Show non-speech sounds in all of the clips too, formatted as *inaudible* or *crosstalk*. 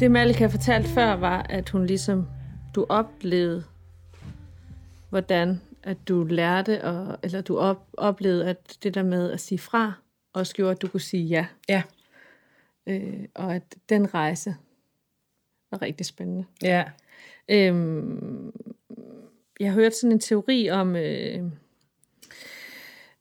Det Malika fortalte før var, at hun ligesom, du oplevede, hvordan at du lærte, og, eller du op, oplevede, at det der med at sige fra, også gjorde, at du kunne sige ja. Ja. Øh, og at den rejse var rigtig spændende. Ja. Øhm, jeg hørte sådan en teori om, øh,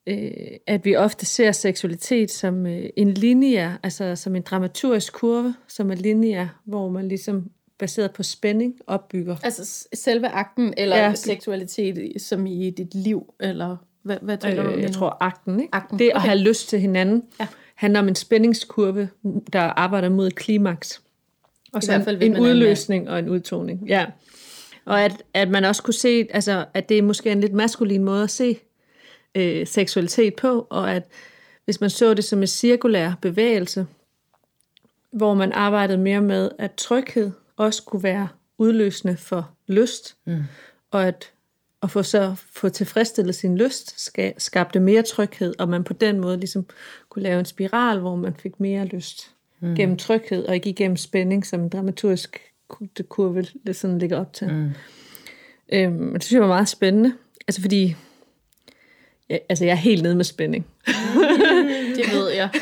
øh, at vi ofte ser seksualitet som øh, en linje, altså som en dramaturgisk kurve, som er linje, hvor man ligesom baseret på spænding opbygger. Altså selve akten, eller Ja. seksualitet, som i dit liv, eller hvad, hvad tænker du? Øh, jeg tror akten, ikke? Akten, Det at okay. have lyst til hinanden Ja. handler om en spændingskurve, der arbejder mod klimaks. Og I så hvert fald, en, en udløsning og en udtoning. Ja. Og at, at man også kunne se, altså, at det er måske en lidt maskulin måde at se øh, seksualitet på, og at hvis man så det som en cirkulær bevægelse, hvor man arbejdede mere med, at tryghed også kunne være udløsende for lyst, mm. og at at få så få tilfredsstillet sin lyst ska, skabte mere tryghed, og man på den måde ligesom kunne lave en spiral, hvor man fik mere lyst mm. gennem tryghed, og ikke igennem spænding, som en dramaturgisk ku- kurve sådan ligger op til. Mm. Øhm, det synes jeg var meget spændende, altså fordi jeg, altså jeg er helt nede med spænding. *laughs* Det ved jeg. *laughs*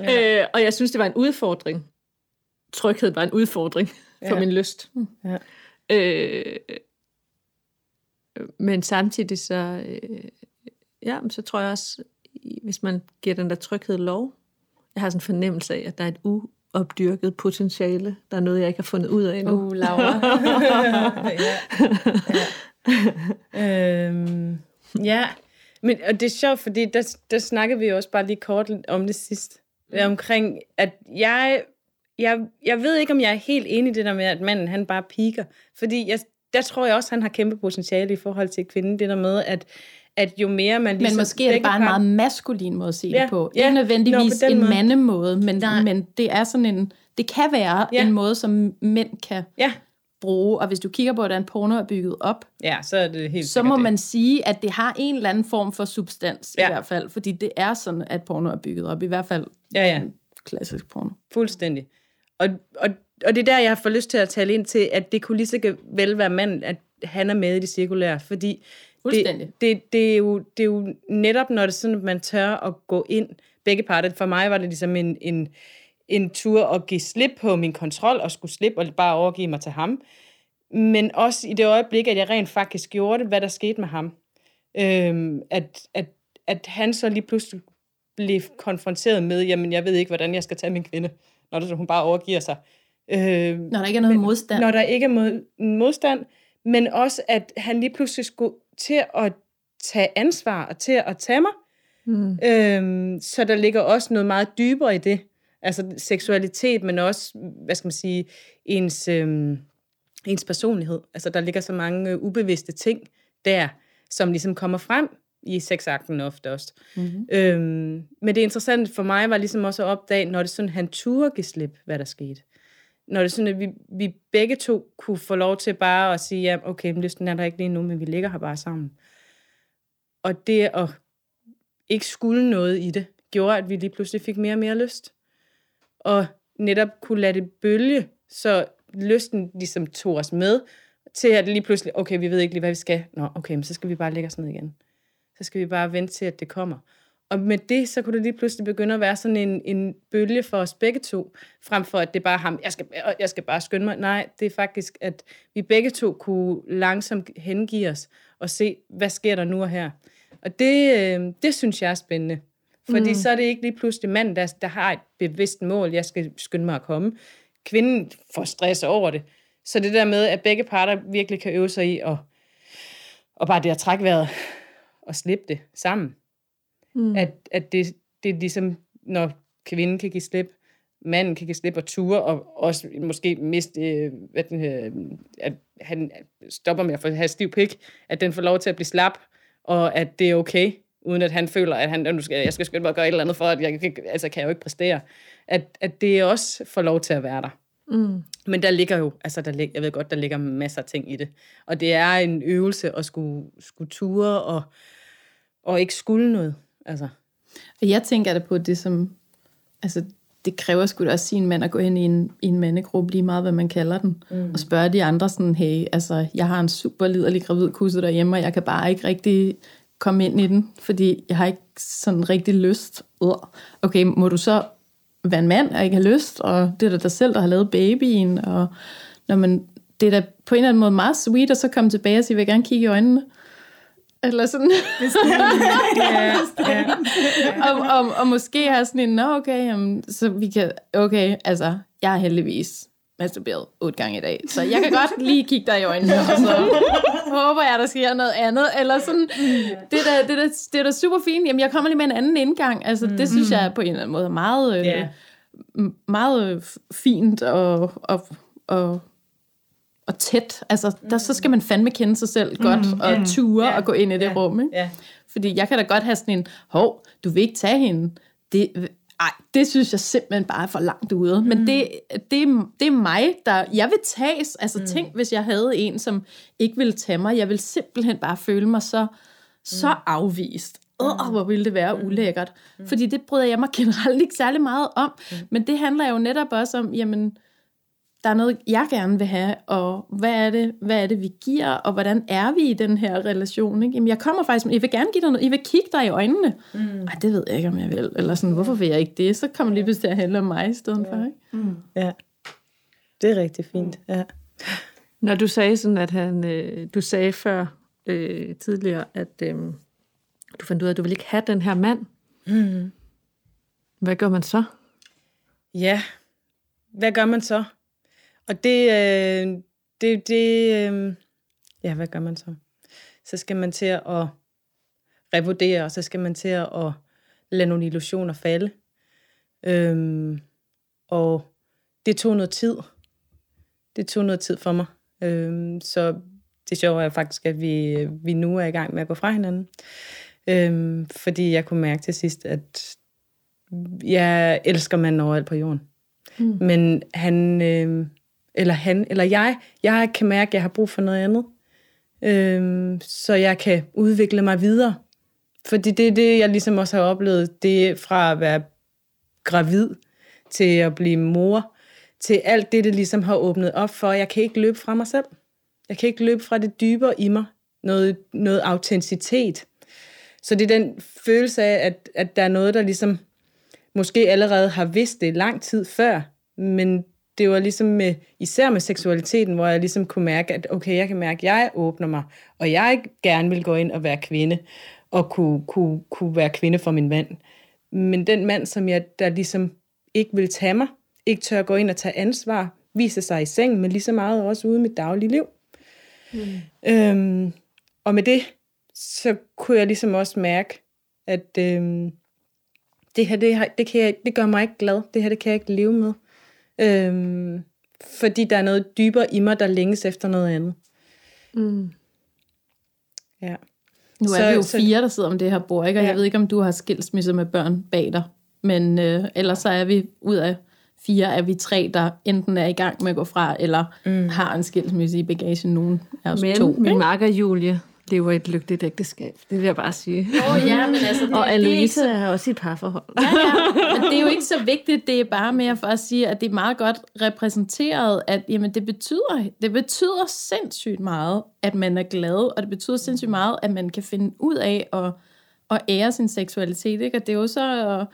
Øh, og jeg synes, det var en udfordring. Tryghed var en udfordring for Ja. min lyst. Ja. Øh, men samtidig så, øh, ja, så tror jeg også, hvis man giver den der tryghed lov, jeg har sådan en fornemmelse af, at der er et uopdyrket potentiale. Der er noget, jeg ikke har fundet ud af endnu. Uh, Laura. *laughs* øhm, ja, men og det er sjovt, fordi der, der snakkede vi jo også bare lige kort om det sidst. Mm. Omkring, at jeg, jeg, jeg ved ikke, om jeg er helt enig i det der med, at manden han bare piker. Fordi jeg, der tror jeg også, han har kæmpe potentiale i forhold til kvinden. Det der med, at, at jo mere man Men ligesom... måske er det bare en meget maskulin måde at se Ja, det på. ja. Ikke nødvendigvis Nå, en måde. mandemåde, men, Nej. men det er sådan en... Det kan være Ja. en måde, som mænd kan Ja, bruge. Og hvis du kigger på, hvordan porno er bygget op, ja, så er det helt så må det. man sige, at det har en eller anden form for substans ja. I hvert fald. Fordi det er sådan, at porno er bygget op. I hvert fald Ja, ja. klassisk porno. Fuldstændig. Og, og, og det er der, jeg har fået lyst til at tale ind til, at det kunne lige så vel være mand, at han er med i det cirkulære, fordi det, det, det, er jo, det er jo netop, når det er sådan, at man tør at gå ind, begge parter. For mig var det ligesom en, en, en tur at give slip på min kontrol, og skulle slippe og bare overgive mig til ham. Men også i det øjeblik, at jeg rent faktisk gjorde det, hvad der skete med ham. Øhm, at, at, at han så lige pludselig blev konfronteret med, jamen jeg ved ikke, hvordan jeg skal tage min kvinde, når det, hun bare overgiver sig. Øh, Når der ikke er noget modstand. når der ikke er mod, modstand, men også at han lige pludselig skulle til at tage ansvar og til at tage mig. Mm. Øhm, så der ligger også noget meget dybere i det. Altså seksualitet, men også, hvad skal man sige, ens, øhm, ens personlighed. Altså der ligger så mange øh, ubevidste ting der, som ligesom kommer frem i sexakten ofte også. Mm-hmm. Øhm, men det interessante for mig var ligesom også at opdage, når det sådan, han turde give slip, hvad der skete. Når det sådan, at vi, vi begge to kunne få lov til bare at sige, ja, okay, men lysten er der ikke lige nu, men vi ligger her bare sammen. Og det at ikke skulle noget i det, gjorde, at vi lige pludselig fik mere og mere lyst. Og netop kunne lade det bølge, så lysten ligesom tog os med, til at lige pludselig, okay, vi ved ikke lige, hvad vi skal. Nå, okay, men så skal vi bare lægge os ned igen. Så skal vi bare vente til, at det kommer. Og med det, så kunne det lige pludselig begynde at være sådan en, en bølge for os begge to, frem for at det er bare ham, jeg skal, jeg skal bare skynde mig. Nej, det er faktisk, at vi begge to kunne langsomt hengive os og se, hvad sker der nu og her. Og det, øh, det synes jeg er spændende. Fordi mm. så er det ikke lige pludselig manden, der, der har et bevidst mål, jeg skal skynde mig at komme. Kvinden får stress over det. Så det der med, at begge parter virkelig kan øve sig i at, og bare det at trække vejret og slippe det sammen. Mm. At, at det, det er ligesom, når kvinden kan give slip, manden kan give slip og ture, og også måske miste, øh, hvad den, øh, at han stopper med at få have stiv pik, at den får lov til at blive slap, og at det er okay, uden at han føler, at han, nu skal, jeg skal skynde mig at gøre et eller andet for, at jeg kan, altså, kan jeg jo ikke præstere. At, at det også får lov til at være der. Mm. Men der ligger jo, altså der lig, jeg ved godt, der ligger masser af ting i det. Og det er en øvelse at skulle, skulle ture og, og ikke skulle noget. Altså, Og jeg tænker da på det som, altså det kræver sgu da også sin mand at gå ind i en, i en mandegruppe, lige meget hvad man kalder den, mm. og spørge de andre sådan, hey, altså, jeg har en super liderlig gravid kusse derhjemme, og jeg kan bare ikke rigtig komme ind i den, fordi jeg har ikke sådan rigtig lyst. Okay, må du så være en mand og ikke have lyst, og det er da dig selv, der har lavet babyen, og når man, det er da på en eller anden måde meget sweet, at så komme tilbage og sige, vil jeg gerne kigge i øjnene. Eller sådan. *laughs* ja, ja, og, og, og måske have sådan en, nå okay, jamen, så vi kan, okay, altså, jeg er heldigvis masturberet otte gange i dag, så jeg kan godt lige kigge dig i øjnene, og så håber jeg, der sker noget andet, eller sådan, det er da, det er da, det er da super fint, jamen jeg kommer lige med en anden indgang, altså det synes jeg på en eller anden måde er meget, yeah. meget fint og, og, og og tæt. Altså, der, så skal man fandme kende sig selv godt, mm, og yeah, ture yeah, og gå ind i det yeah, rum. Ikke? Yeah. Fordi jeg kan da godt have sådan en, hov, du vil ikke tage hende. Det, ej, det synes jeg simpelthen bare er for langt ude. Men mm. det, det, det er mig, der... Jeg vil tages. Altså, mm. tænk, hvis jeg havde en, som ikke ville tage mig. Jeg vil simpelthen bare føle mig så, så mm. afvist. Åh, oh, hvor ville det være mm. ulækkert. Mm. Fordi det bryder jeg mig generelt ikke særlig meget om. Mm. Men det handler jo netop også om, jamen, der er noget, jeg gerne vil have, og hvad er det, hvad er det vi giver, og hvordan er vi i den her relation? Ikke? Jamen, jeg kommer faktisk, jeg vil gerne give dig noget, jeg vil kigge dig i øjnene. Mm. Ej, det ved jeg ikke, om jeg vil. Eller sådan, hvorfor vil jeg ikke det? Så kommer lige pludselig til at handle om mig i stedet ja. for. Ikke? Mm. Ja, det er rigtig fint. Ja. Når du sagde sådan, at han, øh, du sagde før øh, tidligere, at øh, du fandt ud af, at du ville ikke have den her mand. Mm. Hvad gør man så? Ja, hvad gør man så? Og det, øh, det, det øh, ja, hvad gør man så? Så skal man til at revurdere, og så skal man til at lade nogle illusioner falde. Øhm, og det tog noget tid. Det tog noget tid for mig. Øhm, så det sjove er faktisk, at vi, vi nu er i gang med at gå fra hinanden. Øhm, fordi jeg kunne mærke til sidst, at jeg elsker manden overalt på jorden. Mm. Men han, øh, eller han, eller jeg, jeg kan mærke, at jeg har brug for noget andet. Øhm, så jeg kan udvikle mig videre. Fordi det er det, jeg ligesom også har oplevet. Det er fra at være gravid til at blive mor, til alt det, det ligesom har åbnet op for. Jeg kan ikke løbe fra mig selv. Jeg kan ikke løbe fra det dybere i mig. Noget, noget autenticitet. Så det er den følelse af, at, at der er noget, der ligesom måske allerede har vidst det lang tid før, men det var ligesom med, især med seksualiteten, hvor jeg ligesom kunne mærke, at okay, jeg kan mærke, at jeg åbner mig, og jeg gerne vil gå ind og være kvinde, og kunne, kunne, kunne være kvinde for min mand. Men den mand, som jeg, der ligesom ikke vil tage mig, ikke tør gå ind og tage ansvar, viser sig i sengen, men lige så meget også ude i mit daglige liv. Mm. Øhm, og med det, så kunne jeg ligesom også mærke, at øhm, det her, det, her det, kan jeg, det gør mig ikke glad. Det her, det kan jeg ikke leve med. Øhm, fordi der er noget dybere i mig, der længes efter noget andet. Mm. Ja. Nu er så, vi jo så, fire, der sidder om det her bord, ikke? og ja. jeg ved ikke, om du har skilsmisse med børn bag dig, men øh, ellers så er vi ud af fire, er vi tre, der enten er i gang med at gå fra, eller mm. har en skilsmisse i bagagen, nogen af os men, to. min marker Julie, lever et lykkeligt ægteskab. Det vil jeg bare sige. Oh, ja, men altså, det, og Annelise er, er også i et parforhold. ja, ja. Men det er jo ikke så vigtigt. Det er bare mere for at sige, at det er meget godt repræsenteret, at jamen, det, betyder, det betyder sindssygt meget, at man er glad, og det betyder sindssygt meget, at man kan finde ud af at, at ære sin seksualitet. Ikke? Og det er jo så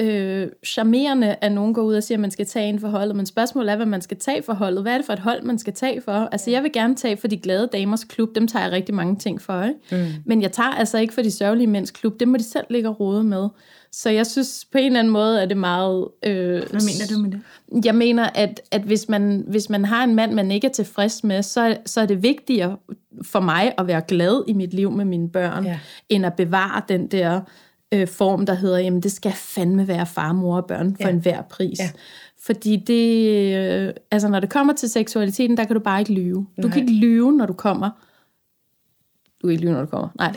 øh, charmerende, at nogen går ud og siger, at man skal tage en for holdet, men spørgsmålet er, hvad man skal tage for holdet. Hvad er det for et hold, man skal tage for? Altså, jeg vil gerne tage for de glade damers klub, dem tager jeg rigtig mange ting for, ikke? Mm. men jeg tager altså ikke for de sørgelige mænds klub, det må de selv ligge og rode med. Så jeg synes på en eller anden måde, er det meget... Øh, Hvad mener du med det? Jeg mener, at, at hvis, man, hvis man har en mand, man ikke er tilfreds med, så, så er det vigtigere for mig at være glad i mit liv med mine børn, ja. end at bevare den der øh, form, der hedder, jamen det skal fandme være far, mor og børn for ja. enhver pris. Ja. Fordi det, øh, altså når det kommer til seksualiteten, der kan du bare ikke lyve. Du Nej. kan ikke lyve, når du kommer. Du kan ikke lyve, når du kommer. Nej. *laughs*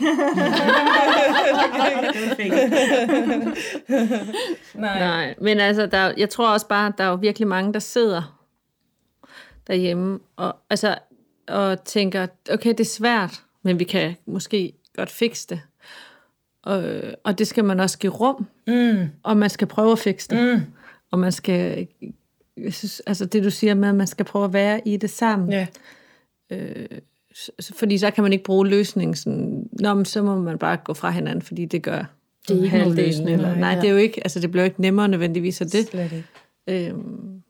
Nej. Nej, men altså, der, jeg tror også bare, at der er jo virkelig mange, der sidder derhjemme og, altså, og tænker, okay, det er svært, men vi kan måske godt fikse det. Og, og det skal man også give rum, mm. og man skal prøve at fikse det. Mm. og man skal, jeg synes, altså det du siger med, at man skal prøve at være i det sammen. Ja. S- Fordi så kan man ikke bruge løsningen sådan, Nå, men så må man bare gå fra hinanden, fordi det gør Det er ikke nogen løsning, Eller, nej, ja. det er jo ikke, altså det bliver ikke nemmere nødvendigvis af det. Slet ikke. Øhm, men,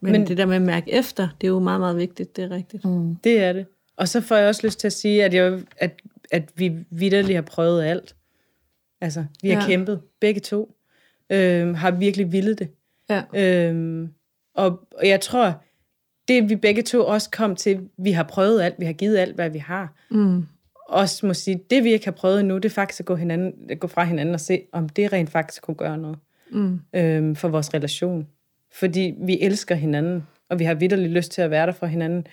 Men- men det der med at mærke efter, det er jo meget, meget vigtigt, det er rigtigt. Mm. Det er det. Og så får jeg også lyst til at sige, at, jeg, at, at vi vidderligt har prøvet alt. Altså, vi har ja. Kæmpet, begge to. Øhm, har virkelig villet det. Ja. Øhm, og, og jeg tror, det vi begge to også kom til, vi har prøvet alt, vi har givet alt, hvad vi har. Mm. Også må sige, det vi ikke har prøvet endnu, det er faktisk at gå, hinanden, at gå fra hinanden og se, om det rent faktisk kunne gøre noget Mm. øhm, for vores relation. Fordi vi elsker hinanden, og vi har vidderligt lyst til at være der for hinanden.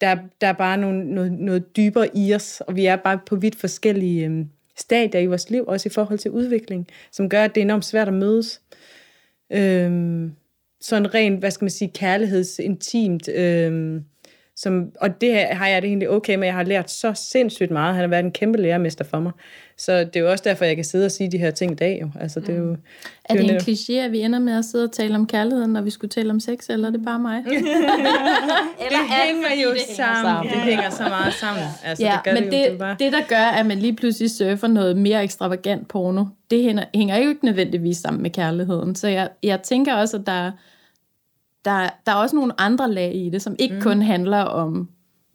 Der, der er bare nogle, noget, noget dybere i os, og vi er bare på vidt forskellige øhm, stadier i vores liv, også i forhold til udvikling, som gør, at det er enormt svært at mødes. Øhm, sådan rent, hvad skal man sige, kærlighedsintimt. Øhm, som, og det har jeg det egentlig okay med. Jeg har lært så sindssygt meget. Han har været en kæmpe lærermester for mig. Så det er jo også derfor, jeg kan sidde og sige de her ting i dag. Jo. Altså, det er jo, Er jo det en netop- kliché, at vi ender med at sidde og tale om kærligheden, når vi skulle tale om sex, eller er det bare mig? *laughs* det hænger jo sammen. Det hænger så meget sammen. Altså, Ja, det gør men det, det, jo, det, bare... det, der gør, at man lige pludselig surfer noget mere ekstravagant porno, det hænger, hænger jo ikke nødvendigvis sammen med kærligheden. Så jeg, jeg tænker også, at der, der, der er også nogle andre lag i det, som ikke mm. kun handler om,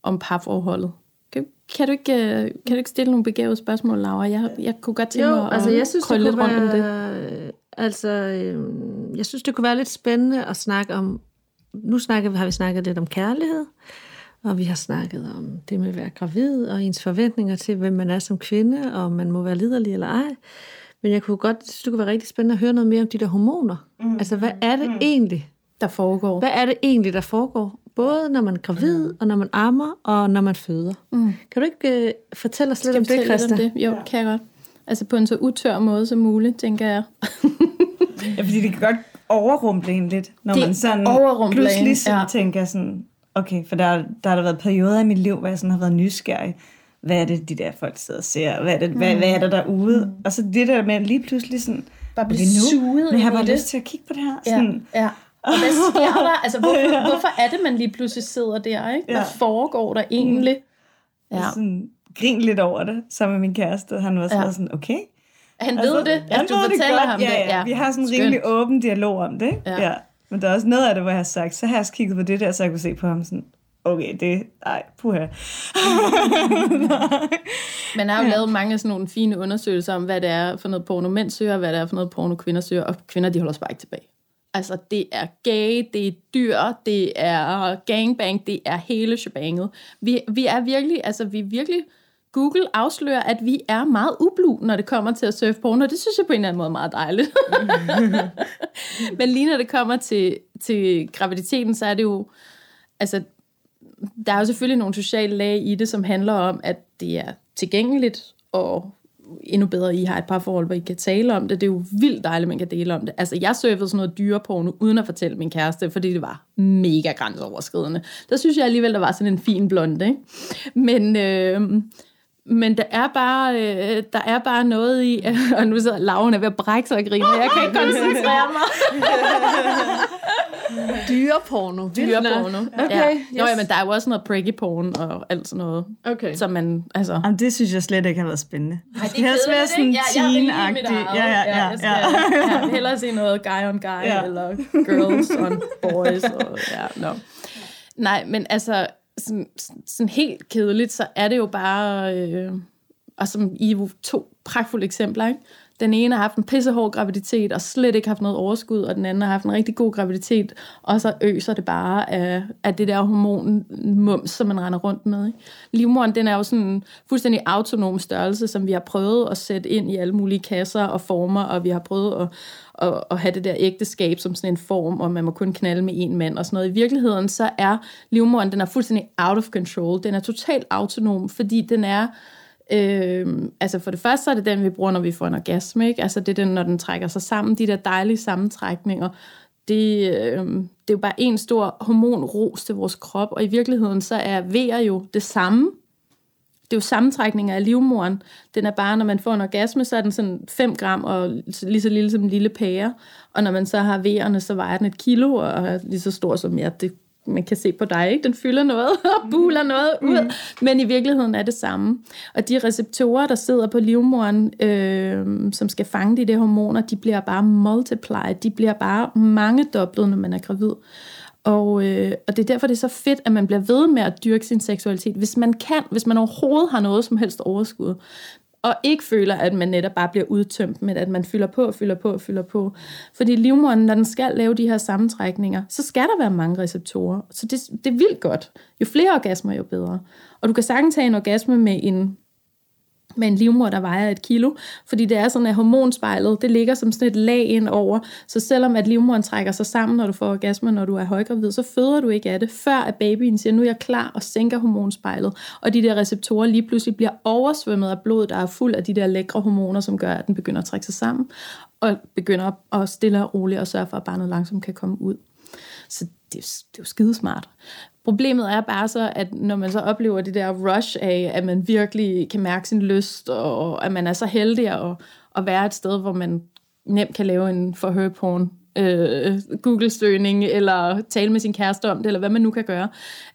om parforholdet. Kan, kan, du ikke, øh, kan du ikke stille nogle begavede spørgsmål, Laura? Jeg, jeg kunne godt tænke Jo, mig altså at jeg synes, det krølle lidt rundt om det. være, altså, øhm, jeg synes, det kunne være lidt spændende at snakke om, nu snakker, har vi snakket lidt om kærlighed, og vi har snakket om det med at være gravid, og ens forventninger til, hvem man er som kvinde, og om man må være liderlig eller ej. Men jeg kunne godt, synes, det kunne være rigtig spændende at høre noget mere om de der hormoner. Mm. Altså, hvad er det mm. egentlig? Der foregår. Hvad er det egentlig, der foregår? Både når man er gravid, mm. og når man ammer, og når man føder. Mm. Kan du ikke uh, fortælle os lidt om det, lidt Christa? om det? Jo, kan jeg godt. Altså på en så utør måde som muligt, tænker jeg. *laughs* Ja, fordi det kan godt overrumple en lidt, når Det man sådan pludselig sådan ja. tænker sådan, okay, for der, der har der været perioder i mit liv, hvor jeg sådan har været nysgerrig. Hvad er det, de der folk sidder og ser? Hvad er, det, hvad, hvad er der derude? Mm. Og så det der med lige pludselig sådan, Bare blive okay, suget men jeg har bare det. lyst til at kigge på det her. Ja, Sådan, ja. Og hvad sker der? Altså, hvorfor, *laughs* hvorfor er det, man lige pludselig sidder der? Ikke? Hvad Ja. foregår der egentlig? ja. Ja. sådan grin lidt over det, sammen med min kæreste. Han var Ja. ja. sådan, okay. Han ved det, han altså, du ved det fortæller godt. ham ja, det. Ja, vi har sådan en rimelig åben dialog om det. Ja. Ja. Men der er også noget af det, hvor jeg har sagt, så har jeg også kigget på det der, så jeg kunne se på ham sådan, okay, det, nej, puha. *laughs* Man har jo lavet mange sådan nogle fine undersøgelser om, hvad det er for noget porno mænd søger, hvad det er for noget porno kvinder søger, og kvinder, de holder sig bare ikke tilbage. Altså, det er gay, det er dyr, det er gangbang, det er hele shebanget. Vi, vi er virkelig, altså vi er virkelig, Google afslører, at vi er meget ublu, når det kommer til at surfe porno, og det synes jeg på en eller anden måde er meget dejligt. *laughs* Men lige når det kommer til, til graviditeten, så er det jo, altså, der er jo selvfølgelig nogle sociale lag i det, som handler om, at det er tilgængeligt, og endnu bedre, I har et par forhold, hvor I kan tale om det. Det er jo vildt dejligt, man kan dele om det. Altså, jeg surfede sådan noget dyreporno, uden at fortælle min kæreste, fordi det var mega grænseoverskridende. Der synes jeg alligevel, der var sådan en fin blonde, ikke? Men, øh, men der er bare, øh, der er bare noget i, *laughs* og nu sidder Lauren er ved at brække sig og grine, jeg kan ikke koncentrere mig. *laughs* Dyreporno. Dyreporno. Okay, ja. yes. Nå, ja, men der er jo også noget preggy porn og alt sådan noget, Okay. som man, altså... Jamen, det synes jeg slet ikke har været spændende. Ej, det helst være sådan teen-agtigt. Ja, Ja, ja, ja. Ja. *laughs* ja, hellere se noget guy on guy. Ja. eller girls on boys. Og, ja, no. Nej, men altså, sådan, sådan helt kedeligt, så er det jo bare, øh, og som I er to pragtfulde eksempler, ikke? Den ene har haft en pissehård graviditet, og slet ikke haft noget overskud, og den anden har haft en rigtig god graviditet, og så øser det bare af, af det der hormonmums, som man render rundt med. Ikke? Livmoren, den er jo sådan en fuldstændig autonom størrelse, som vi har prøvet at sætte ind i alle mulige kasser og former, og vi har prøvet at, at, at have det der ægteskab som sådan en form, og man må kun knalde med en mand og sådan noget. I virkeligheden, så er livmoren, den er fuldstændig out of control. Den er totalt autonom, fordi den er Øh, altså for det første så er det den, vi bruger, når vi får en orgasme. Ikke? Altså det er den, når den trækker sig sammen. De der dejlige sammentrækninger. Det, øh, det er jo bare en stor hormonros til vores krop. Og i virkeligheden så er vejer jo det samme. det er jo sammentrækninger af livmoren. Den er bare, når man får en orgasme, så er den sådan 5 gram og lige så lille som en lille pære. Og når man så har vejerne, så vejer den et kilo og er lige så stor som jeg. det man kan se på dig, ikke? den fylder noget *laughs* og buler noget ud, mm. men i virkeligheden er det samme. Og de receptorer, der sidder på livmoderen, øh, som skal fange de der hormoner, de bliver bare multiplied, de bliver bare mange doblet, når man er gravid. Og, øh, og det er derfor, det er så fedt, at man bliver ved med at dyrke sin seksualitet, hvis man kan, hvis man overhovedet har noget som helst overskud og ikke føler, at man netop bare bliver udtømt, men at man fylder på, fylder på, fylder på. Fordi livmoderen, når den skal lave de her sammentrækninger, så skal der være mange receptorer. Så det, det er vildt godt. Jo flere orgasmer, jo bedre. Og du kan sagtens have en orgasme med en med en livmor, der vejer et kilo, fordi det er sådan, at hormonspejlet, det ligger som sådan et lag ind over, så selvom at livmoren trækker sig sammen, når du får orgasme, når du er højgravid, så føder du ikke af det, før at babyen siger, nu er jeg klar og sænker hormonspejlet, og de der receptorer lige pludselig bliver oversvømmet af blod, der er fuld af de der lækre hormoner, som gør, at den begynder at trække sig sammen, og begynder at stille og roligt og sørge for, at barnet langsomt kan komme ud. Så det er, det er jo skidesmart. Problemet er bare så, at når man så oplever det der rush af, at man virkelig kan mærke sin lyst, og at man er så heldig at, at være et sted, hvor man nemt kan lave en forhørporn øh, Google-søgning, eller tale med sin kæreste om det, eller hvad man nu kan gøre,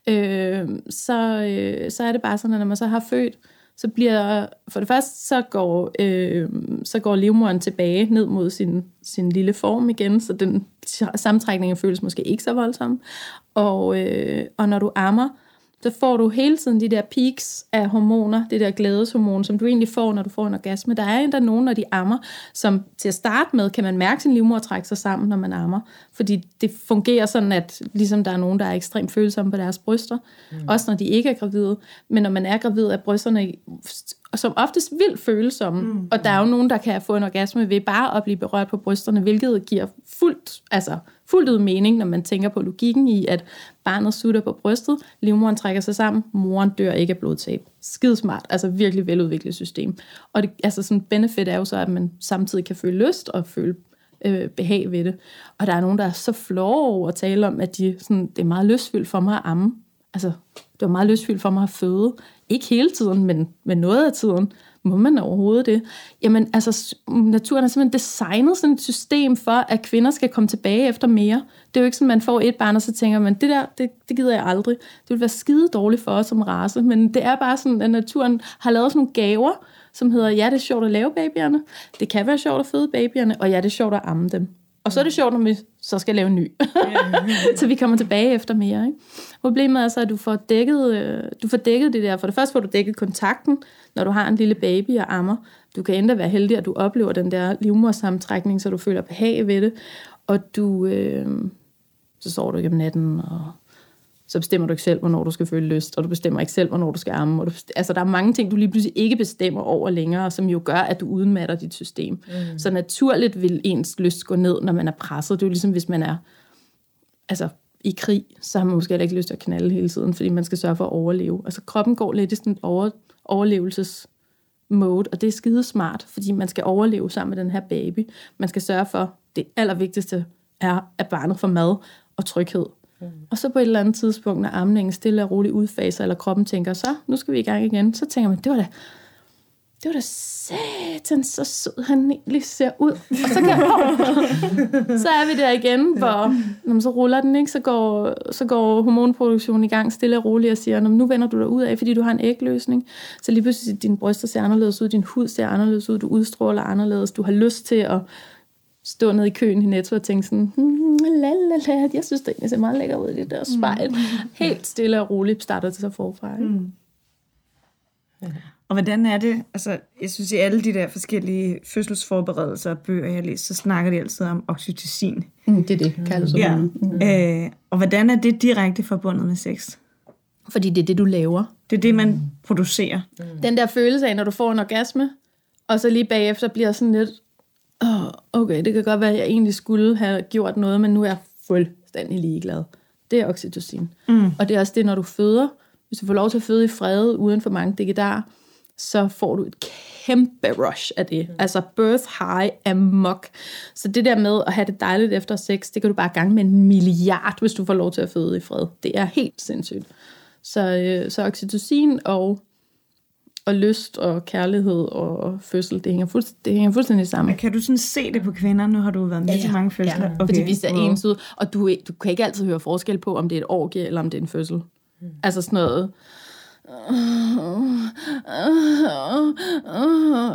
øh, så, øh, så er det bare sådan, at når man så har født, øh, så bliver, for det første, så går, øh, så går livmoderen tilbage ned mod sin, sin lille form igen, så den sammentrækning føles måske ikke så voldsom. Og, øh, og når du ammer, så får du hele tiden de der peaks af hormoner, det der glædeshormon, som du egentlig får, når du får en orgasme. Der er endda nogen, når de ammer, som til at starte med, kan man mærke sin livmor trække sig sammen, når man ammer. Fordi det fungerer sådan, at ligesom der er nogen, der er ekstremt følsomme på deres bryster, mm. også når de ikke er gravide. Men når man er gravid, er brysterne som oftest vildt følsomme. Mm. Og der er jo nogen, der kan få en orgasme ved bare at blive berørt på brysterne, hvilket giver fuldt, altså fuldt ud mening, når man tænker på logikken i, at barnet sutter på brystet, livmoren trækker sig sammen, moren dør ikke af blodtab. Skidesmart, altså virkelig veludviklet system. Og det, altså sådan benefit er jo så, at man samtidig kan føle lyst og føle øh, behag ved det. Og der er nogen, der er så flove over at tale om, at de, sådan, det er meget lystfyldt for mig at amme. Altså, det var meget lystfyldt for mig at føde. Ikke hele tiden, men, men noget af tiden. Må man overhovedet det? Jamen, altså, naturen har simpelthen designet sådan et system for, at kvinder skal komme tilbage efter mere. Det er jo ikke sådan, at man får et barn, og så tænker man, det der, det, det gider jeg aldrig. Det vil være skide dårligt for os som race. Men det er bare sådan, at naturen har lavet sådan nogle gaver, som hedder, ja, det er sjovt at lave babyerne. Det kan være sjovt at føde babyerne, og ja, det er sjovt at amme dem. Og så er det sjovt, når vi så skal lave en ny. *laughs* så vi kommer tilbage efter mere. Ikke? Problemet er så, at du får, dækket, øh, du får dækket det der. For det første får du dækket kontakten, når du har en lille baby og ammer. Du kan endda være heldig, at du oplever den der livmorsamtrækning, så du føler behag ved det. Og du, øh, så sover du ikke om natten, og så bestemmer du ikke selv, hvornår du skal føle lyst, og du bestemmer ikke selv, hvornår du skal amme. Og du bestemmer, altså, der er mange ting, du lige pludselig ikke bestemmer over længere, som jo gør, at du udmatter dit system. Mm. Så naturligt vil ens lyst gå ned, når man er presset. Det er jo ligesom, hvis man er altså, i krig, så har man måske ikke lyst til at knalde hele tiden, fordi man skal sørge for at overleve. Altså kroppen går lidt i sådan over, overlevelses mode, og det er skide smart, fordi man skal overleve sammen med den her baby. Man skal sørge for, det allervigtigste er, at barnet får mad og tryghed. Mm. Og så på et eller andet tidspunkt, når amningen stille og roligt udfaser, eller kroppen tænker, så nu skal vi i gang igen, så tænker man, det var da, det var da satan, så sød han egentlig ser ud. Og så, kan, *laughs* så er vi der igen, hvor når så ruller den, ikke? Så, går, så går hormonproduktionen i gang stille og roligt og siger, nu vender du dig ud af, fordi du har en ægløsning. Så lige pludselig din bryster ser anderledes ud, din hud ser anderledes ud, du udstråler anderledes, du har lyst til at stå nede i køen i Netto og tænke sådan, hmm, la, la, la, jeg synes, det ser meget lækker ud i det der spejl. Mm. *laughs* Helt stille og roligt starter det så forfra. Ikke? Mm. Og hvordan er det, altså jeg synes i alle de der forskellige fødselsforberedelser og bøger, jeg læser, så snakker de altid om oxytocin. Mm, det er det, kaldes ja. Mm. Øh, og hvordan er det direkte forbundet med sex? Fordi det er det, du laver. Det er det, man producerer. Mm. Den der følelse af, når du får en orgasme, og så lige bagefter bliver sådan lidt, oh, okay, det kan godt være, at jeg egentlig skulle have gjort noget, men nu er jeg fuldstændig ligeglad. Det er oxytocin. Mm. Og det er også det, når du føder. Hvis du får lov til at føde i fred, uden for mange digedar, så får du et kæmpe rush af det. Mm. Altså birth high amok. Så det der med at have det dejligt efter sex, det kan du bare gange med en milliard, hvis du får lov til at føde i fred. Det er helt sindssygt. Så, øh, så oxytocin og og lyst og kærlighed og fødsel, det hænger, fuldst, det hænger fuldstændig sammen. Men kan du sådan se det på kvinder? Nu har du været med ja, til mange fødsler. Ja, okay. fordi vi ser wow. ens ud, og du, du kan ikke altid høre forskel på, om det er et orgie eller om det er en fødsel. Mm. Altså sådan noget...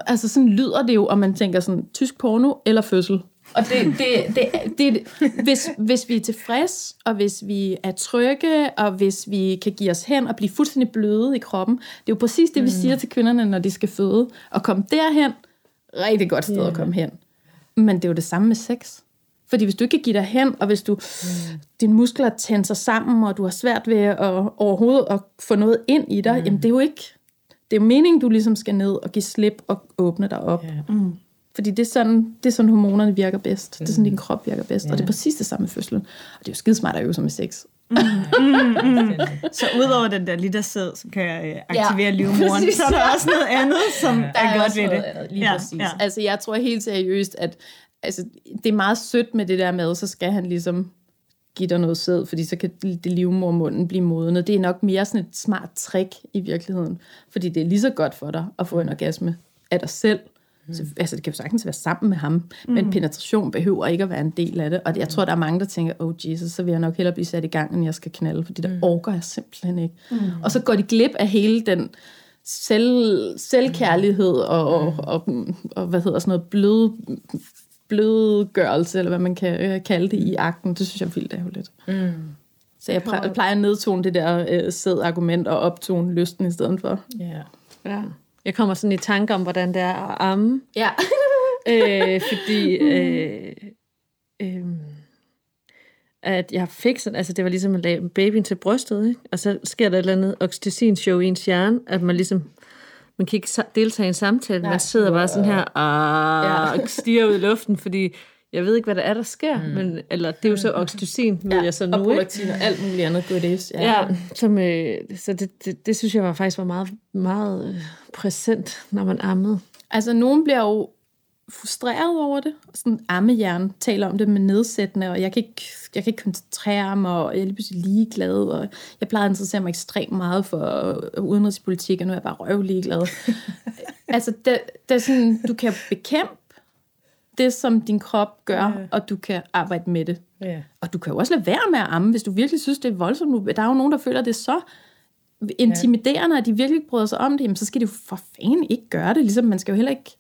Altså sådan lyder det jo, og man tænker sådan, tysk porno eller fødsel. Og det, det, det, det, hvis, hvis vi er tilfreds, og hvis vi er trygge, og hvis vi kan give os hen og blive fuldstændig bløde i kroppen, det er jo præcis det, vi mm. siger til kvinderne, når de skal føde. Og komme derhen, rigtig godt sted yeah. at komme hen. Men det er jo det samme med sex. Fordi hvis du ikke kan give dig hen, og hvis du, mm. dine muskler tænder sammen, og du har svært ved at overhovedet at få noget ind i dig, mm. jamen det er jo ikke, det er jo meningen, du ligesom skal ned og give slip og åbne dig op. Yeah. Mm. Fordi det er, sådan, det er sådan, hormonerne virker bedst. Mm. Det er sådan, din krop virker bedst. Yeah. Og det er præcis det samme med fødslen. Og det er jo skidesmart at øve sig med sex. Mm, mm, mm. Så udover den der lille sæd, som kan øh, aktivere ja, livmoren, så er der også noget andet, som der er, er godt ved det. Andet, lige ja, præcis. Ja. Altså, jeg tror helt seriøst, at altså, det er meget sødt med det der med, så skal han ligesom give dig noget sæd, fordi så kan det livmormunden blive modnet. Det er nok mere sådan et smart trick i virkeligheden, fordi det er lige så godt for dig at få en orgasme af dig selv, Mm. Så, altså, det kan jo sagtens være sammen med ham, mm. men penetration behøver ikke at være en del af det. Og jeg tror, der er mange, der tænker, oh Jesus, så vil jeg nok hellere blive sat i gang, end jeg skal knalde, fordi der mm. orker jeg simpelthen ikke. Mm. Og så går de glip af hele den selv, selvkærlighed og, og, og, og, og, hvad hedder sådan noget, blød, blødgørelse, eller hvad man kan øh, kalde det i akten. Det synes jeg er vildt ærgerligt. Mm. Så jeg plejer at nedtone det der øh, sæd-argument og optone lysten i stedet for. Ja. ja. Jeg kommer sådan i tanke om, hvordan det er at amme. Ja. *laughs* øh, fordi... Øh, øh, at jeg fik sådan, altså det var ligesom at lave babyen til brystet, ikke? og så sker der et eller andet oxytocin-show i ens hjerne, at man ligesom, man kan ikke deltage i en samtale, Nej. man sidder bare sådan her og ja. stiger ud i luften, fordi jeg ved ikke, hvad der er, der sker, mm. men, eller det er jo så oxytocin, ved ja, jeg så nu. Og prolaktin og alt muligt andet goodies. Ja, ja som, øh, så det, det, det, synes jeg var faktisk var meget, meget øh, præsent, når man ammede. Altså, nogen bliver jo frustreret over det. Sådan ammehjern taler om det med nedsættende, og jeg kan ikke, jeg kan ikke koncentrere mig, og jeg er lige pludselig ligeglad, og jeg plejer at interessere mig ekstremt meget for udenrigspolitik, og nu er jeg bare røv ligeglad. *laughs* altså, det, det er sådan, du kan bekæmpe det, som din krop gør, ja. og du kan arbejde med det. Ja. Og du kan jo også lade være med at amme, hvis du virkelig synes, det er voldsomt. Der er jo nogen, der føler, det så intimiderende, at de virkelig bryder sig om det, jamen, så skal de jo for fanden ikke gøre det. Ligesom man skal jo heller ikke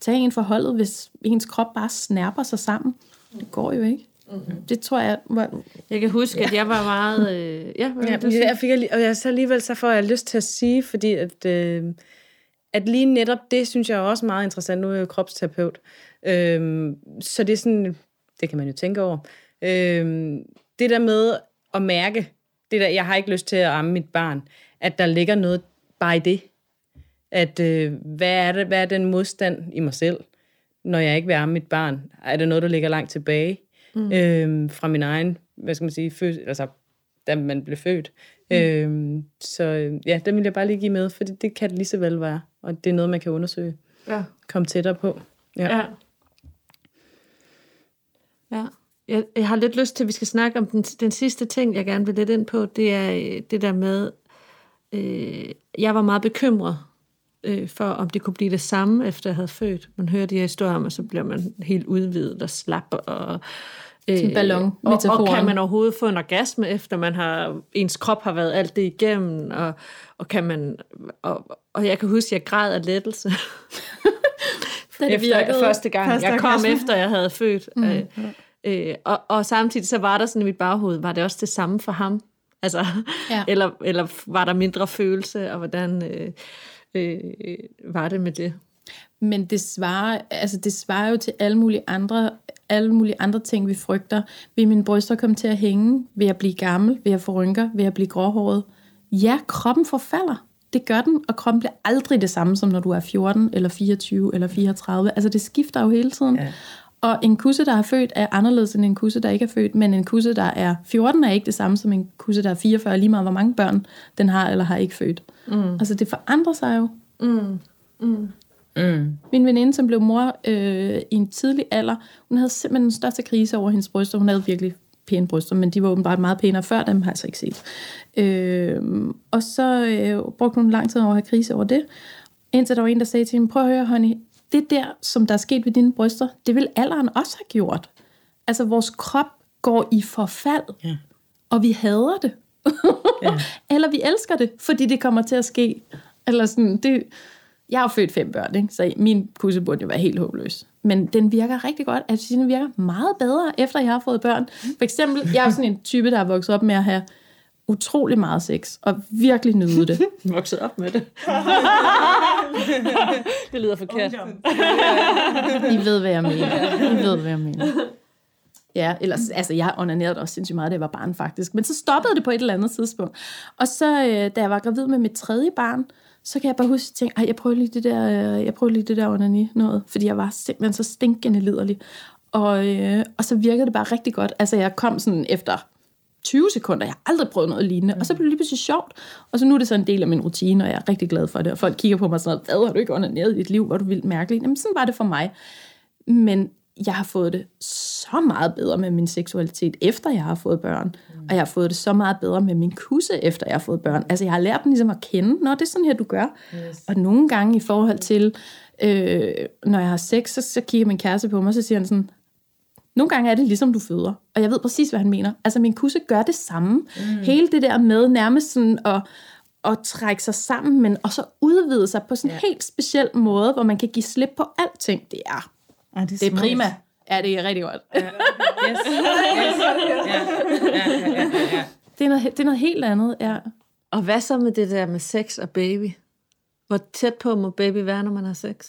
tage en forholdet, hvis ens krop bare snærper sig sammen. Det går jo ikke. Mm-hmm. Det tror jeg... Var... Jeg kan huske, ja. at jeg var meget... Øh, ja, ja jeg fik, og jeg, så alligevel så får jeg lyst til at sige, fordi at, øh, at lige netop det, synes jeg er også meget interessant. Nu er jeg jo kropsterapeut. Øhm, så det er sådan, det kan man jo tænke over. Øhm, det der med at mærke, det der, jeg har ikke lyst til at amme mit barn, at der ligger noget bare i det. At øh, hvad, er det, hvad er den modstand i mig selv, når jeg ikke vil amme mit barn? Er det noget, der ligger langt tilbage mm. øhm, fra min egen, hvad skal man sige, fød, altså da man blev født. Mm. Øhm, så ja, det vil jeg bare lige give med, for det, det kan det lige så vel være, og det er noget, man kan undersøge. Ja. Komme tættere på. Ja. ja. Ja. Jeg, jeg har lidt lyst til, at vi skal snakke om den, den sidste ting, jeg gerne vil lidt ind på. Det er øh, det der med, øh, jeg var meget bekymret øh, for, om det kunne blive det samme, efter jeg havde født. Man hører de her historier om, og så bliver man helt udvidet og slap. Og, øh, ballon og, og kan man overhovedet få en orgasme, efter man har, ens krop har været alt det igennem, og, og kan man, og, og jeg kan huske, at jeg græd af lettelse. *laughs* det efter virkede. første gang. Første jeg kom efter, jeg havde født. Mm. Øh, øh, og, og samtidig så var der sådan i mit baghoved, var det også det samme for ham? Altså, *laughs* ja. eller, eller var der mindre følelse, og hvordan øh, øh, var det med det? Men det svarer, altså det svarer jo til alle mulige andre alle mulige andre ting, vi frygter. Vil min bryster komme til at hænge? Vil jeg blive gammel? Vil jeg få rynker? Vil jeg blive gråhåret? Ja, kroppen forfalder. Det gør den, og kroppen bliver aldrig det samme, som når du er 14, eller 24, eller 34. Altså det skifter jo hele tiden. Ja. Og en kusse, der er født, er anderledes end en kusse, der ikke er født. Men en kusse, der er 14, er ikke det samme som en kusse, der er 44, lige meget hvor mange børn den har eller har ikke født. Mm. Altså det forandrer sig jo. Mm. Mm. Mm. Min veninde, som blev mor øh, i en tidlig alder, hun havde simpelthen den største krise over hendes bryster. Hun havde virkelig pæne bryster, men de var åbenbart meget pænere før, dem har jeg så ikke set. Øh, og så øh, brugte hun lang tid over at have krise over det. Indtil der var en, der sagde til hende, prøv at høre, honey, det der, som der er sket ved dine bryster, det vil alderen også have gjort. Altså, vores krop går i forfald, Ja. og vi hader det. Ja. *laughs* Eller vi elsker det, fordi det kommer til at ske. Eller sådan, det, jeg har jo født fem børn, ikke? så min kusse burde jo være helt håbløs. Men den virker rigtig godt. Altså, den virker meget bedre, efter jeg har fået børn. For eksempel, jeg er sådan en type, der er vokset op med at have utrolig meget sex, og virkelig nyde det. *laughs* Vokset op med det. *laughs* det lyder forkert. I ved, hvad jeg mener. I ved, hvad jeg mener. Ja, ellers, altså jeg onanerede også sindssygt meget, da jeg var barn faktisk. Men så stoppede det på et eller andet tidspunkt. Og så, øh, da jeg var gravid med mit tredje barn, så kan jeg bare huske, at jeg tænkte, jeg prøver lige det der, øh, jeg prøver lige det der onani noget. Fordi jeg var simpelthen så stinkende liderlig. Og, øh, og så virkede det bare rigtig godt. Altså jeg kom sådan efter 20 sekunder. Jeg har aldrig prøvet noget lignende. Og så blev det lige pludselig sjovt. Og så nu er det så en del af min rutine, og jeg er rigtig glad for det. Og folk kigger på mig sådan noget, hvad har du ikke onaneret i dit liv? Hvor du vildt mærkelig? Jamen sådan var det for mig. Men jeg har fået det så meget bedre med min seksualitet, efter jeg har fået børn. Mm. Og jeg har fået det så meget bedre med min kusse, efter jeg har fået børn. Altså jeg har lært den ligesom at kende, når det er sådan her, du gør. Yes. Og nogle gange i forhold til, øh, når jeg har sex, så, så kigger min kæreste på mig, og så siger han sådan, nogle gange er det ligesom du føder. Og jeg ved præcis, hvad han mener. Altså min kusse gør det samme. Mm. Hele det der med nærmest sådan at, at trække sig sammen, men og så udvide sig på sådan en ja. helt speciel måde, hvor man kan give slip på alting. Det er, Ej, det, det er prima. Ja, det er rigtig godt. Yes. *laughs* yes. Ja. Ja. Ja. Ja. Ja. Ja. Det er noget, det er noget helt andet, ja. Og hvad så med det der med sex og baby? Hvor tæt på må baby være, når man har sex?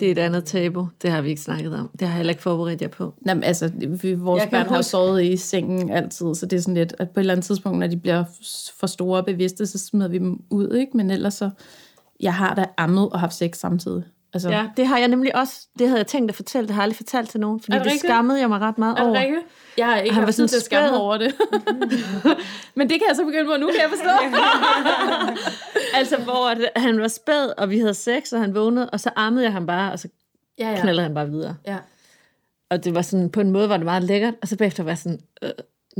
Det er et andet tabu. Det har vi ikke snakket om. Det har jeg heller ikke forberedt jer på. Jamen, altså, vi, vores børn har huske- sovet i sengen altid, så det er sådan lidt, at på et eller andet tidspunkt, når de bliver for store og bevidste, så smider vi dem ud, ikke? Men ellers så, jeg har da ammet og haft sex samtidig. Altså, Ja, det har jeg nemlig også. Det havde jeg tænkt at fortælle. Det har jeg aldrig fortalt til nogen, fordi det det, skammede jeg mig ret meget Er det over. rigtigt? Jeg har ikke haft tid til at skamme over det. *laughs* Men det kan jeg så begynde på nu, kan jeg forstå. *laughs* Altså, hvor at han var spæd, og vi havde sex, og han vågnede, og så ammede jeg ham bare, og så ja, ja. knaldede han bare videre. ja. Og det var sådan, på en måde var det meget lækkert, og så bagefter var jeg sådan, øh,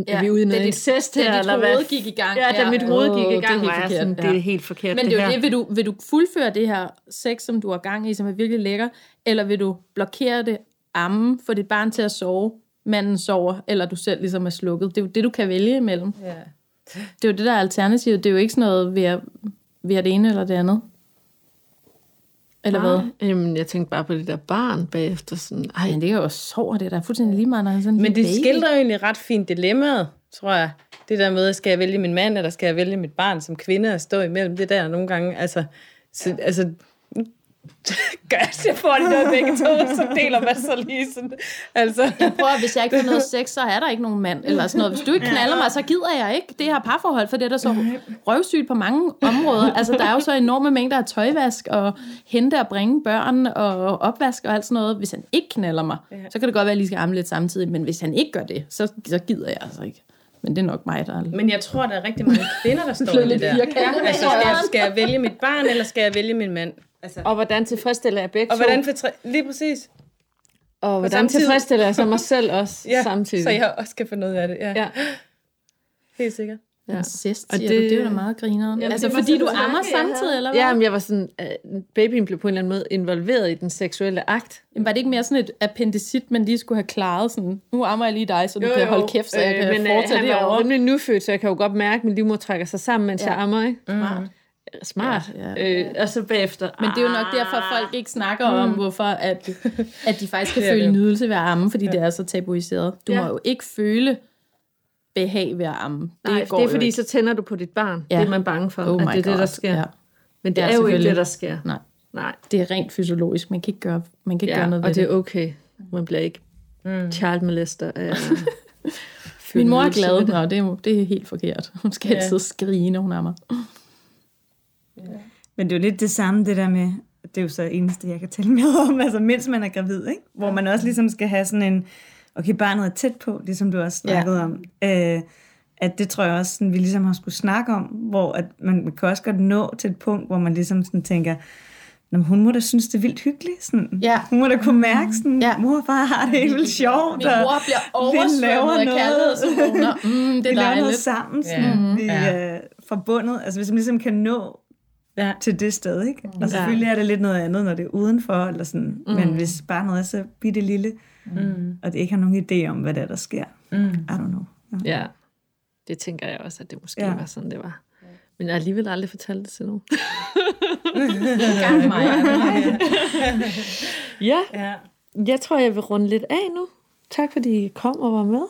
Ja, vi ude i da noget dit- incest da her, dit eller hvad? gik i gang. Ja, da Ja. mit hoved gik i det er gang, helt var forkert, sådan, ja. det er helt forkert, Men det er jo det, vil du, vil du fuldføre det her sex, som du har gang i, som er virkelig lækker, eller vil du blokere det, amme, få dit barn til at sove, manden sover, eller du selv ligesom er slukket. Det er jo det, du kan vælge imellem. Ja. Det er jo det, der er alternativet. Det er jo ikke sådan noget ved at, ved at det ene eller det andet. Eller hvad? Jamen, jeg tænkte bare på det der barn bagefter. Sådan, ej, Men det er jo sår, det er da fuldstændig lige meget, når han er sådan en Men det baby. skildrer jo egentlig ret fint dilemmaet, tror jeg. Det der med, skal jeg vælge min mand, eller skal jeg vælge mit barn som kvinde og stå imellem det der nogle gange. Altså, så, ja. altså *laughs* gør jeg får det noget begge to, så deler man så lige sådan. Altså, Prøv at, hvis jeg ikke får noget sex, så er der ikke nogen mand, eller sådan noget. Hvis du ikke knaller mig, så gider jeg ikke det her parforhold, for det er der så røvsygt på mange områder. Altså, der er jo så enorme mængder af tøjvask, og hente og bringe børn, og opvask og alt sådan noget. Hvis han ikke knaller mig, så kan det godt være, at jeg lige skal amme lidt samtidig, men hvis han ikke gør det, så, så gider jeg altså ikke. Men det er nok mig, der er men jeg tror, der er rigtig mange kvinder, der står i det der. Altså, skal jeg, skal jeg vælge mit barn, eller skal jeg vælge min mand? Altså, og hvordan tilfredsstiller jeg begge og to? hvordan for lige præcis. og hvordan samtidig- tilfredsstiller jeg så mig selv *laughs* også Ja, samtidig? så jeg også kan få noget af det. Ja, ja. *gasps* helt sikkert. Ja. Incest, Og det- det, du. Det er jo da meget grineren. Jamen, altså, det var fordi du det ammer samtidig, eller hvad? Ja, men jeg var sådan, uh, babyen blev på en eller anden måde involveret i den seksuelle akt. Jamen, var det ikke mere sådan et appendicit, man lige skulle have klaret sådan, nu ammer jeg lige dig, så du kan holde kæft, så jeg kan men, øh, fortsætte han var jo derovre. rimelig nyfødt, så jeg kan jo godt mærke, at min livmor trækker sig sammen, mens Ja. jeg ammer, ikke? Smart. Smart. Ja, ja, Øh, og så bagefter... Men det er jo nok derfor, at folk ikke snakker om, hvorfor at, *laughs* at de faktisk kan føle det. nydelse ved at amme, fordi det er så tabuiseret. Du Ja. må jo ikke føle behag ved at amme. Det, Nej, går det er fordi, ikke. så tænder du på dit barn. Ja. Det er man bange for, Oh at det er det, der sker. Ja. Men det Ja, er jo ikke selvfølgelig. det, der sker. Nej, Nej. det er rent fysiologisk. Man kan ikke gøre, man kan ikke Ja, gøre noget og ved det det. er okay. Man bliver ikke mm. child molester af... *laughs* Min mor er glad. det. Nå, det er, det er helt forkert. Hun skal Ja. altid skrige, når hun ammer. Men det er jo lidt det samme, det der med, det er jo så det eneste, jeg kan tælle med *laughs* om, altså mens man er gravid, ikke? hvor man også ligesom skal have sådan en, okay, barnet er tæt på, ligesom du også snakkede ja. om. Øh, at det tror jeg også, sådan, vi ligesom har skulle snakke om, hvor at man, man kan også godt nå til et punkt, hvor man ligesom sådan tænker, Nå, hun må da synes, det er vildt hyggeligt. Sådan. Ja. Hun må da kunne mærke, sådan, Ja. mor og far har det helt vildt sjovt. Min mor bliver *laughs* vi oversvømmet af noget. kærlighedshormoner. Mm, det vi er laver noget sammen, sådan, Ja. vi Ja. er forbundet. Altså hvis man ligesom kan nå Ja. til det sted, ikke? Og selvfølgelig er det lidt noget andet, når det er udenfor, eller sådan. Mm. men hvis barnet er så bitte lille, mm. og det ikke har nogen idé om, hvad der, er, der sker, mm. I don't know. Ja. Ja, det tænker jeg også, at det måske Ja. var sådan, det var. Men jeg har alligevel aldrig fortalt det til nogen. *laughs* Gang *laughs* mig. *laughs* Ja, Ja. jeg tror, jeg vil runde lidt af nu. Tak fordi I kom og var med.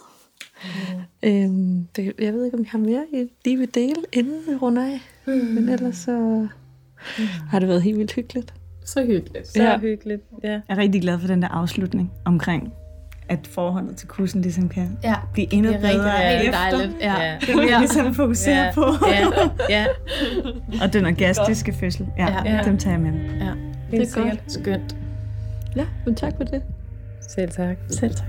Mm. Øhm, det, jeg ved ikke, om I har mere, I lige vil dele, inden vi runder af. Mm. Men ellers så har det været helt vildt hyggeligt. Så hyggeligt. Så Ja. hyggeligt. Ja. Jeg er rigtig glad for den der afslutning omkring, at forholdet til kussen ligesom kan Ja, blive endnu det er rigtig, bedre rigtig efter. dejligt. Ja. Ja. Det vil jeg ligesom fokusere Ja. på. Ja. ja. Og den orgastiske fødsel. Ja, Ja. dem tager jeg med. ja. Det er sikkert. godt. Skønt. Ja, men tak for det. Selv tak. Selv tak.